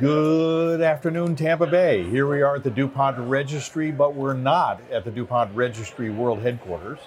Good afternoon, Tampa Bay. Here we are at the DuPont Registry, but we're not at the DuPont Registry World Headquarters.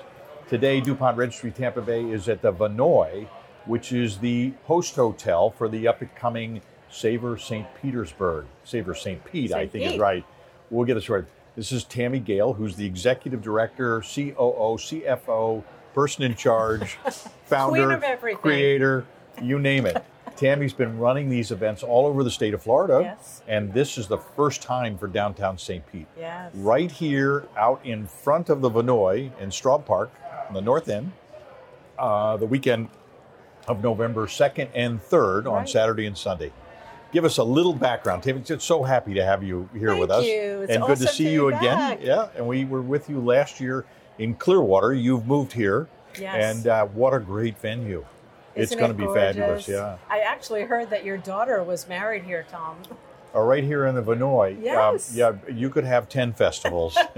Today, DuPont Registry Tampa Bay is at the Vinoy, which is the host hotel for the upcoming Savor St. Petersburg. Savor St. Pete, I St. think is right. We'll get this right. This is Tammy Gale, who's the executive director, COO, CFO, person in charge, founder, creator, you name it. Tammy's been running these events all over the state of Florida. Yes. And this is the first time for downtown St. Pete. Yes. Right here out in front of the Vinoy in Straub Park, on the north end, uh, the weekend of November 2nd and 3rd on Right. Saturday and Sunday. Give us a little background. Tammy, just so happy to have you here Thank with us. you. It's and good to see to you again. back. Yeah, and we were with you last year in Clearwater. You've moved here. Yes. And uh, what a great venue. It's going it to be fabulous, yeah. I actually heard that your daughter was married here, Tom. Uh, right here in the Vinoy. Yes. yeah, you could have 10 festivals.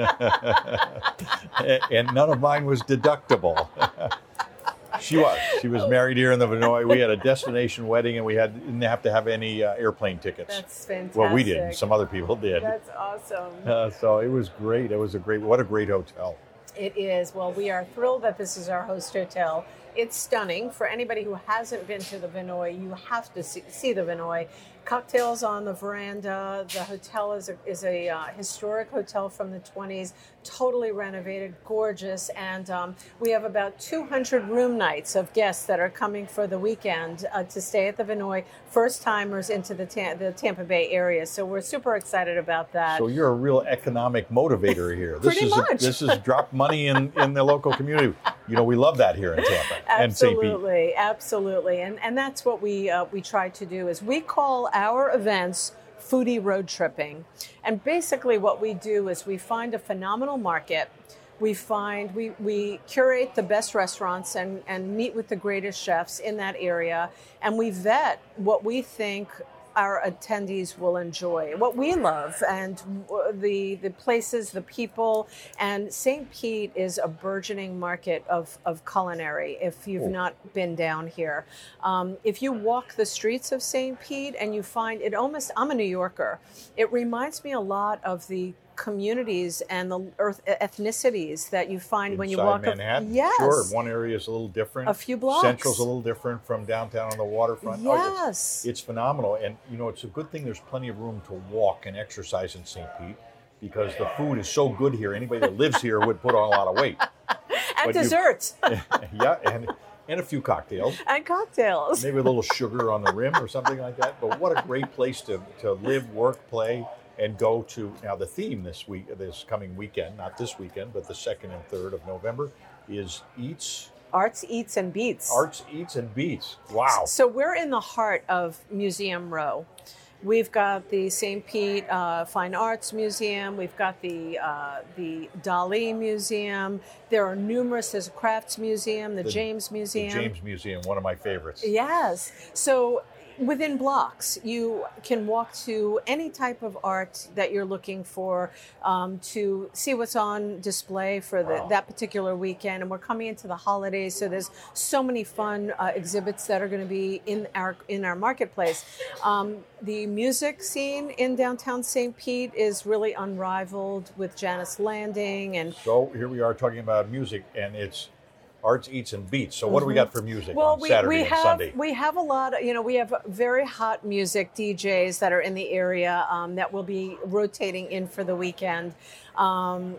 and none of mine was deductible. she was. She was married here in the Vinoy. We had a destination wedding and we had, didn't have to have any uh, airplane tickets. That's fantastic. well, we didn't. Some other people did. That's awesome. Uh, so it was great. It was a great, what a great hotel. It is. Well, we are thrilled that this is our host hotel. It's stunning. For anybody who hasn't been to the Vinoy, you have to see, see the Vinoy. Cocktails on the veranda. The hotel is a, is a uh, historic hotel from the 20s, totally renovated, gorgeous. And um, we have about 200 room nights of guests that are coming for the weekend uh, to stay at the Vinoy, first timers into the, the Tampa Bay area. So we're super excited about that. So you're a real economic motivator here. This Pretty is much. this is drop money in, in the local community. You know, we love that here in Tampa and Absolutely, absolutely, and and that's what we uh, we try to do is we call our events foodie road tripping, and basically what we do is we find a phenomenal market. We find we, we curate the best restaurants and, and meet with the greatest chefs in that area, and we vet what we think our attendees will enjoy, what we love, and the the places, the people, and St. Pete is a burgeoning market of, of culinary. If you've not been down here, um, if you walk the streets of St. Pete and you find it almost, I'm a New Yorker. It reminds me a lot of the communities and the earth ethnicities that you find when you Inside walk. a- Manhattan. yes. Sure. One area is a little different. A few blocks. Central's a little different from downtown on the waterfront. Oh, it's- Yes. it's, phenomenal. And, you know, it's a good thing there's plenty of room to walk and exercise in St. Pete because the food is so good here. Anybody that lives here would put on a lot of weight. and but you- desserts yeah. And, and a few cocktails. and cocktails. Maybe a little sugar on the rim or something like that. But what a great place to, to live, work, play, and go to. Now, the theme this week, this coming weekend, not this weekend, but the second and third of November, is Eats, Arts, eats, and beats. Arts, Eats, and Beats. Wow. So we're in the heart of Museum Row. We've got the St. Pete uh, Fine Arts Museum. We've got the uh, the Dali Museum. There are numerous. There's a Crafts Museum, the, James The Museum. James Museum, one of my favorites. Yes. So within blocks, you can walk to any type of art that you're looking for um, to see what's on display for the, Wow. that particular weekend. And we're coming into the holidays, so there's so many fun uh, exhibits that are going to be in our in our marketplace. Um, the music scene in downtown St. Pete is really unrivaled with Jannus Landing and So here we are talking about music, and it's Arts, Eats, and Beats. So what do we got for music Mm-hmm. Well, on we, Saturday we and have Sunday? we have a lot. Of, you know, we have very hot music DJs that are in the area um, that will be rotating in for the weekend. Um,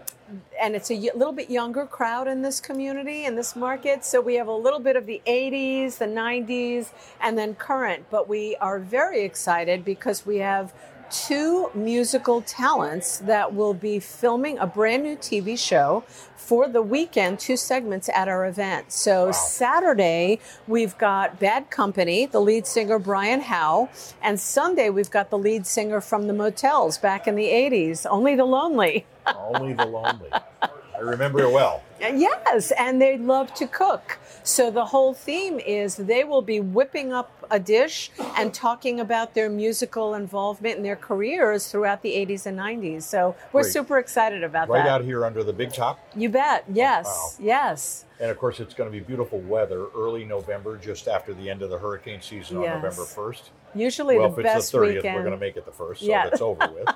and it's a y- little bit younger crowd in this community in this market so we have a little bit of the 80s the 90s and then current but we are very excited because we have two musical talents that will be filming a brand new TV show for the weekend, two segments at our event. So Saturday, we've got Bad Company, the lead singer Brian Howe, and Sunday, we've got the lead singer from the Motels back in the 80s, Only the Lonely. Only the lonely. I remember it well. Yes, and they love to cook. So the whole theme is they will be whipping up a dish and talking about their musical involvement in their careers throughout the 80s and 90s. So we're Great. super excited about Right that. Right out here under the big top. You bet. Yes. Wow. Yes. And of course, it's going to be beautiful weather early November, just after the end of the hurricane season Yes. on November 1st. Usually well, the if it's the 30th, weekend. we're going to make it the first, so Yeah. it's over with.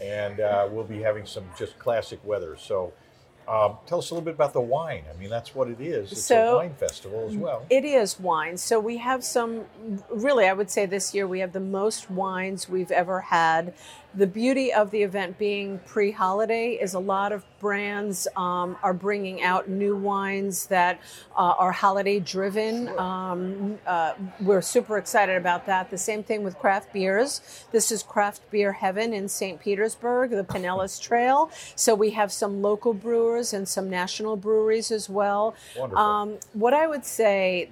and uh, we'll be having some just classic weather. So um, tell us a little bit about the wine. I mean, that's what it is. It's a wine festival as well. It is wine. So we have some, really, I would say this year we have the most wines we've ever had. The beauty of the event being pre holiday is a lot of brands um, are bringing out new wines that uh, are holiday driven. Um, uh, we're super excited about that. The same thing with craft beers. This is Craft Beer Heaven in St. Petersburg, the Pinellas Trail. So we have some local brewers and some national breweries as well. Um, what I would say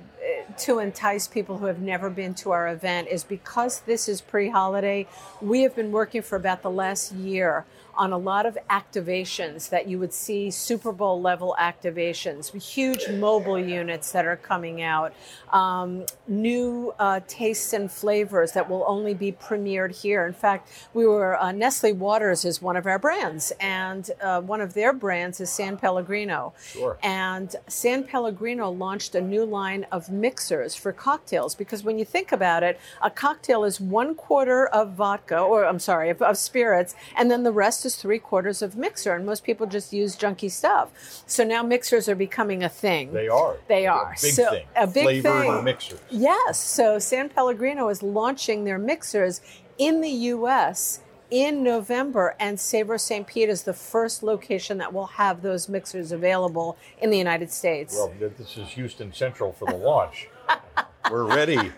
to entice people who have never been to our event is because this is pre holiday, we have been working for about the last year on a lot of activations that you would see Super Bowl level activations, huge mobile units that are coming out, um, new uh, tastes and flavors that will only be premiered here. In fact, we were uh, Nestle Waters is one of our brands, and uh, one of their brands is San Pellegrino. Sure. And San Pellegrino launched a new line of mixers for cocktails because when you think about it, a cocktail is one quarter of vodka, or I'm sorry, of, of spirits, and then the rest is three quarters of mixer. And most people just use junky stuff. So now mixers are becoming a thing. They are. They A are. big So, thing. a big Flavored thing. mixers. Yes. So San Pellegrino is launching their mixers in the U.S. in November, and Savor St. Pete is the first location that will have those mixers available in the United States. Well, this is Houston Central for the launch. We're ready.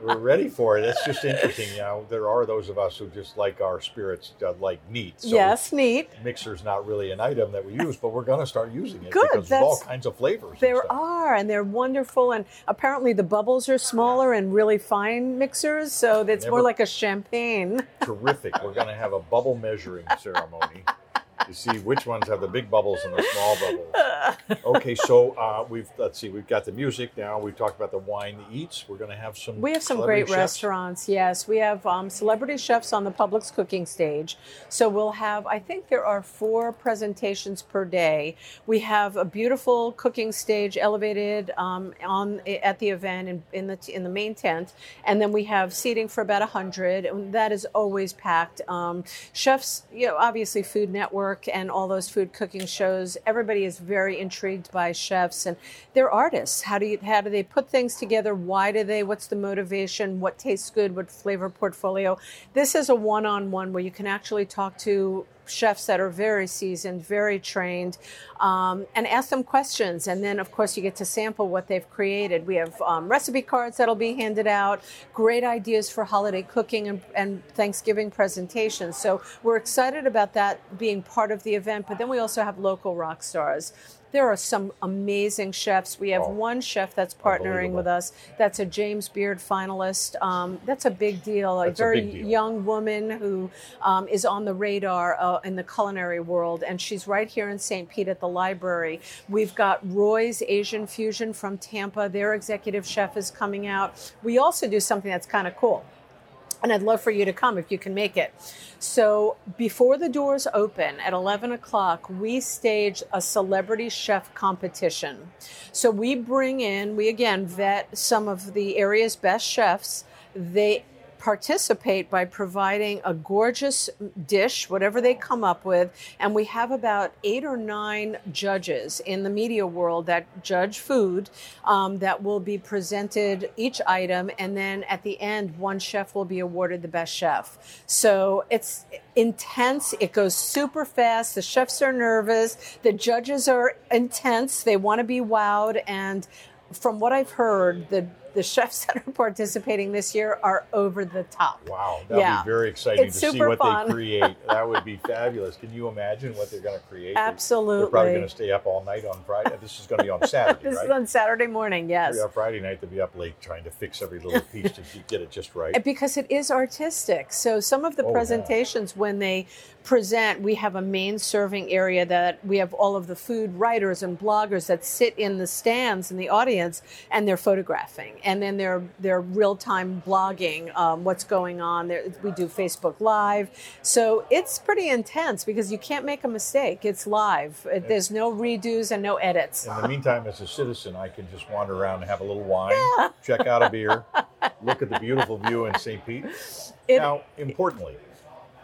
We're ready for it. It's just interesting. You know, there are those of us who just like our spirits uh, like neat. So yes, neat. Mixer's not really an item that we use, but we're going to start using it Good, because there's all kinds of flavors. There stuff. are, and they're wonderful. And apparently, the bubbles are smaller and really fine mixers, so it's more like a champagne. terrific. We're going to have a bubble measuring ceremony to see which ones have the big bubbles and the small bubbles. Okay, so uh, we've let's see, we've got the music now. We've talked about the wine eats. We're going to have some. We have some great chefs. restaurants. Yes, we have um, celebrity chefs on the Publix cooking stage. So we'll have, I think there are four presentations per day. We have a beautiful cooking stage elevated um, on at the event in, in the in the main tent, and then we have seating for about hundred, and that is always packed. Um, chefs, you know, obviously Food Network and all those food cooking shows. Everybody is very intrigued by chefs and they're artists. How do you how do they put things together? Why do they? What's the motivation? What tastes good? What flavor portfolio? This is a one-on-one where you can actually talk to chefs that are very seasoned, very trained, um, and ask them questions. And then, of course, you get to sample what they've created. We have um, recipe cards that'll be handed out, great ideas for holiday cooking and, and Thanksgiving presentations. So we're excited about that being part of the event. But then we also have local rock stars. There are some amazing chefs. We have Oh. one chef that's partnering with us. That's a James Beard finalist. Um, that's a big deal. A That's a very big deal. young woman who um, is on the radar uh, in the culinary world, and she's right here in St. Pete at the library. We've got Roy's Asian Fusion from Tampa. Their executive chef is coming out. We also do something that's kind of cool and I'd love for you to come if you can make it. So, before the doors open at 11 o'clock, we stage a celebrity chef competition. So, we bring in, we again vet some of the area's best chefs. They participate by providing a gorgeous dish, whatever they come up with. And we have about eight or nine judges in the media world that judge food um, that will be presented each item. And then at the end, one chef will be awarded the best chef. So it's intense. It goes super fast. The chefs are nervous. The judges are intense. They want to be wowed. And from what I've heard, the the chefs that are participating this year are over the top. Wow, that'd Yeah. be very exciting It's to see what fun. they create. That would be fabulous. Can you imagine what they're going to create? They're- They're Absolutely. probably going to stay up all night on Friday. This is going to be on Saturday, This right? is on Saturday morning, yes. Yeah, Friday night they'll be up late trying to fix every little piece to get it just right. because it is artistic. So some of the Oh, yeah. presentations when they present, we have a main serving area that we have all of the food writers and bloggers that sit in the stands in the audience and they're photographing. And then they're, they're real time blogging um, what's going on. There, we do Facebook Live. So it's pretty intense because you can't make a mistake. It's live, It- there's no redos and no edits. In the meantime, as a citizen, I can just wander around and have a little wine, check out a beer, look at the beautiful view in St. Pete. It- now, importantly,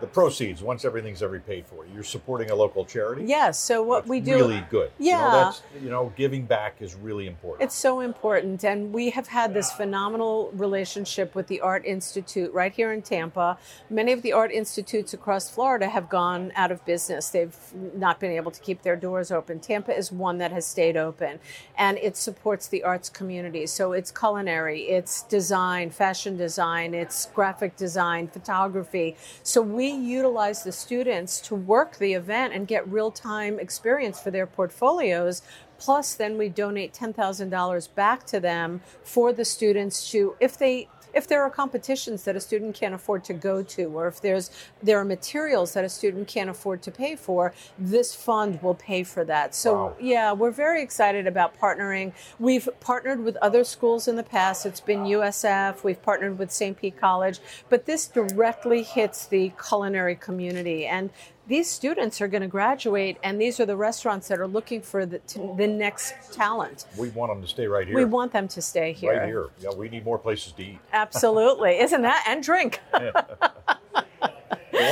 the proceeds, once everything's ever paid for, you're supporting a local charity. Yes. So what That's we do really good. You know, Yeah. that's you know, giving back is really important. It's so important. And we have had this phenomenal relationship with the Art Institute right here in Tampa. Many of the art institutes across Florida have gone out of business. They've not been able to keep their doors open. Tampa is one that has stayed open and it supports the arts community. So it's culinary, it's design, fashion design, it's graphic design, photography. So we utilize the students to work the event and get real time experience for their portfolios. Plus, then we donate $10,000 back to them for the students to, if they, if there are competitions that a student can't afford to go to, or if there's there are materials that a student can't afford to pay for, this fund will pay for that. So Wow. yeah, we're very excited about partnering. We've partnered with other schools in the past. It's been USF. We've partnered with St. Pete College, but this directly hits the culinary community and. These students are going to graduate, and these are the restaurants that are looking for the, to, the next talent. we want them to stay right here. We want them to stay here. right here. Yeah, we need more places to eat. Absolutely. Isn't that? And drink. One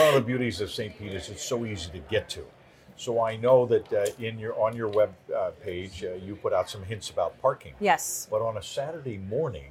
of the beauties of St. Pete is it's so easy to get to. So I know that uh, in your on your web uh, page uh, you put out some hints about parking. yes. But on a Saturday morning,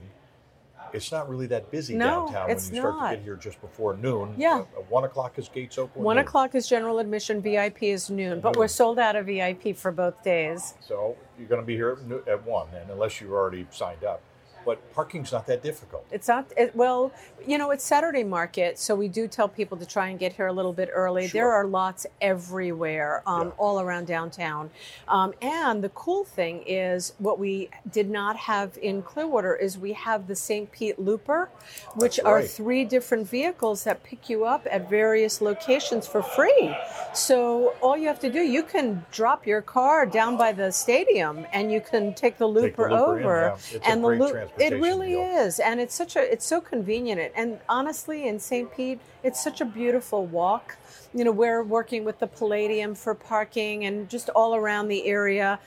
it's not really that busy No, downtown it's when you start not. to get here just before noon. Yeah. Uh, one o'clock is gates open. One noon. o'clock is general admission, VIP is noon, but we're sold out of VIP for both days. So you're going to be here at, at one, and unless you've already signed up. But parking's not that difficult. It's not, it, well, you know, it's Saturday market, so we do tell people to try and get here a little bit early. Sure. There are lots everywhere, um, Yeah. all around downtown. Um, and the cool thing is, what we did not have in Clearwater is we have the St. Pete Looper, which That's are three different vehicles that pick you up at various locations for free. So all you have to do, you can drop your car down by the stadium and you can take the Take the Looper, Looper over. yeah. And the great Loop- it really deal. is, and it's such a it's so convenient. And honestly, in St. Pete, it's such a beautiful walk. You know, we're working with the Palladium for parking and just all around the area.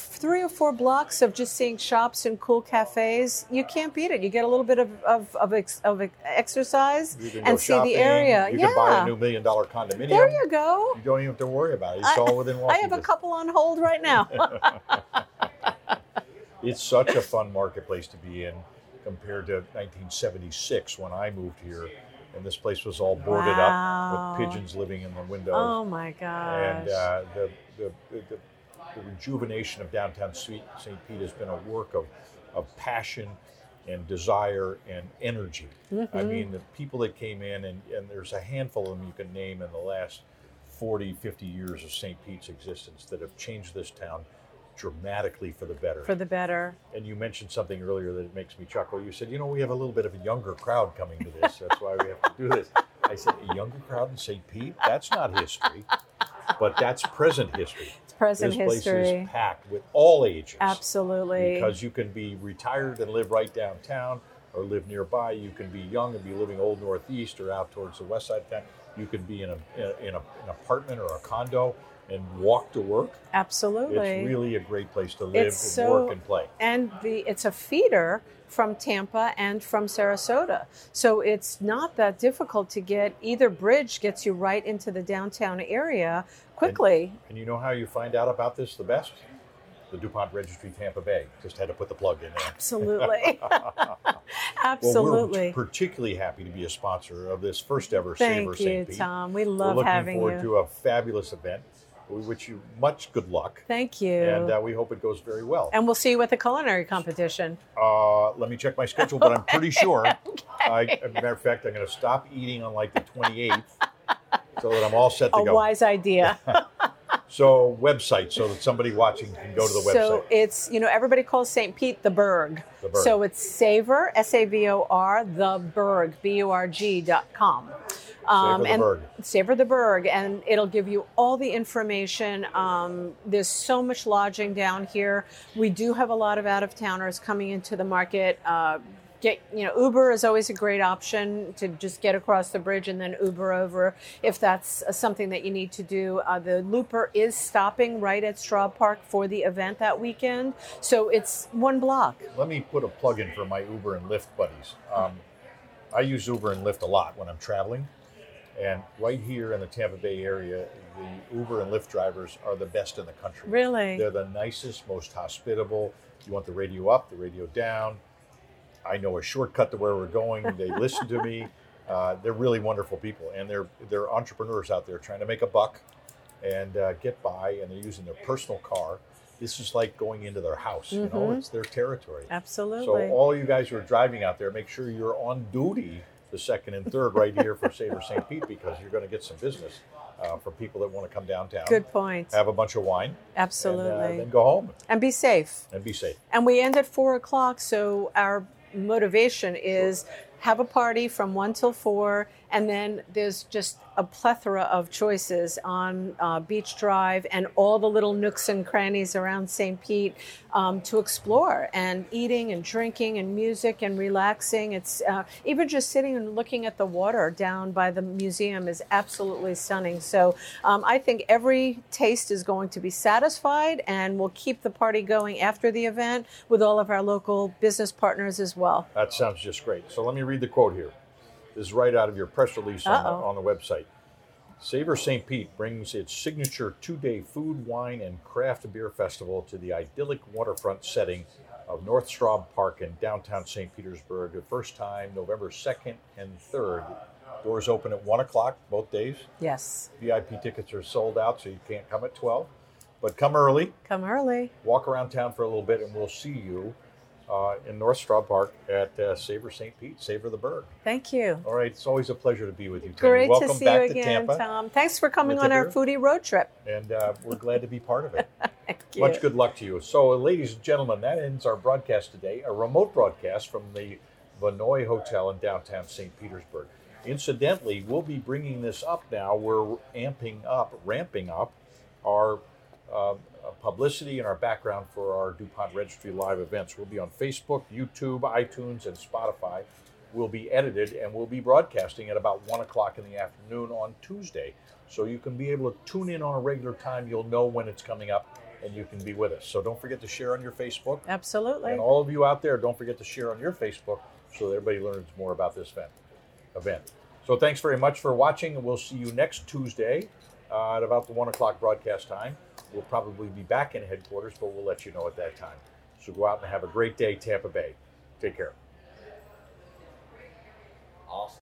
Three or four blocks of just seeing shops and cool cafes, you can't beat it. You get a little bit of of, of, ex, of exercise and see shopping. the area. You yeah, can buy a new million dollar condominium. there you go. You don't even have to worry about it. It's I- all within walking I have a couple on hold right now. It's such a fun marketplace to be in compared to 1976 when I moved here, and this place was all boarded Wow. up with pigeons living in the windows. oh my gosh! and uh, the, the, the, the, rejuvenation of downtown St. Pete has been a work of, of passion and desire and energy. I Mm-hmm. mean, the people that came in, and, and there's a handful of them you can name in the last 40, 50 years of St. Pete's existence that have changed this town dramatically for the better. for the better. and you mentioned something earlier that makes me chuckle. You said, you know, we have a little bit of a younger crowd coming to this. That's why we have to do this. I said, a younger crowd in St. Pete? That's not history, but that's present history. It's present this place history. is packed with all ages. Absolutely. Because you can be retired and live right downtown or live nearby. You can be young and be living old northeast or out towards the west side of town. You can be in, a, in, a, an apartment or a condo and walk to work. Absolutely. It's really a great place to live and so- work and play. and the it's a feeder from Tampa and from Sarasota. So it's not that difficult to get either bridge gets you right into the downtown area quickly. And you know how you find out about this the best? The DuPont Registry Tampa Bay. Just had to put the plug in there. Absolutely. Well, Absolutely. we're particularly happy to be a sponsor of this first ever Savor Thank you, St. Pete. Tom. We We're looking forward you. to a fabulous event. We wish you much good luck, Thank you. and uh, we hope it goes very well. and we'll see you at the culinary competition. Uh, let me check my schedule, but I'm pretty sure. I, as a matter of fact, I'm going to stop eating on like the 28th, so that I'm all set to A go. wise idea. So website, so that somebody watching can go to the website. So it's, you know, everybody calls St. Pete the Burg. The Burg. So it's Savor, S A V O R, the Burg, B U R G dot com. Um, the and Burg. Savor the Burg, and it'll give you all the information. Um, there's so much lodging down here. We do have a lot of out of towners coming into the market. Uh, get you know uber is always a great option to just get across the bridge and then uber over if that's something that you need to do uh, the looper is stopping right at straub park for the event that weekend so it's one block let me put a plug in for my uber and lyft buddies um, i use uber and lyft a lot when i'm traveling and right here in the tampa bay area the uber and lyft drivers are the best in the country really they're the nicest most hospitable you want the radio up the radio down I know a shortcut to where we're going. They listen to me. Uh, they're really wonderful people, and they're they're entrepreneurs out there trying to make a buck and uh, get by, and they're using their personal car. This is like going into their house. Mm-hmm. You know, it's their territory. Absolutely. So all you guys who are driving out there, make sure you're on duty the second and third right here for Savor St. Pete because you're going to get some business uh, for people that want to come downtown. Good point. Have a bunch of wine. Absolutely. And, uh, then go home. And be safe. And be safe. And we end at four o'clock, so our motivation is have a party from 1 till 4 and then there's just a plethora of choices on uh, Beach Drive and all the little nooks and crannies around St. Pete um, to explore and eating and drinking and music and relaxing. It's uh, even just sitting and looking at the water down by the museum is absolutely stunning. So um, I think every taste is going to be satisfied and we'll keep the party going after the event with all of our local business partners as well. That sounds just great. So let me read the quote here. This is right out of your press release on the, on the, website. Savor St. Pete brings its signature two day food, wine, and craft beer festival to the idyllic waterfront setting of North Straub Park in downtown St. Petersburg. The first time, November 2nd and 3rd. Doors open at 1 o'clock both days. Yes. VIP tickets are sold out, so you can't come at 12. But come early. Come early. Walk around town for a little bit, and we'll see you uh, in North Straub Park at uh, Savor St. Pete, Savor the Burg. Thank you. All right, it's always a pleasure to be with you. Great Welcome to see back you to again, Tampa. Tom. Thanks for coming on our foodie road trip. And uh, we're glad to be part of it. Thank you. Much good luck to you. So, ladies and gentlemen, that ends our broadcast today, a remote broadcast from the Vinoy Hotel in downtown St. Petersburg. Incidentally, we'll be bringing this up now. We're amping up, ramping up our uh, publicity and our background for our DuPont Registry live events. We'll be on Facebook, YouTube, iTunes, and Spotify. We'll be edited and we'll be broadcasting at about 1 o'clock in the afternoon on Tuesday. So you can be able to tune in on a regular time. You'll know when it's coming up and you can be with us. So don't forget to share on your Facebook. Absolutely. And all of you out there, don't forget to share on your Facebook so that everybody learns more about this event. event. So thanks very much for watching, and we'll see you next Tuesday uh, at about the 1 o'clock broadcast time. We'll probably be back in headquarters, but we'll let you know at that time. So go out and have a great day, Tampa Bay. Take care.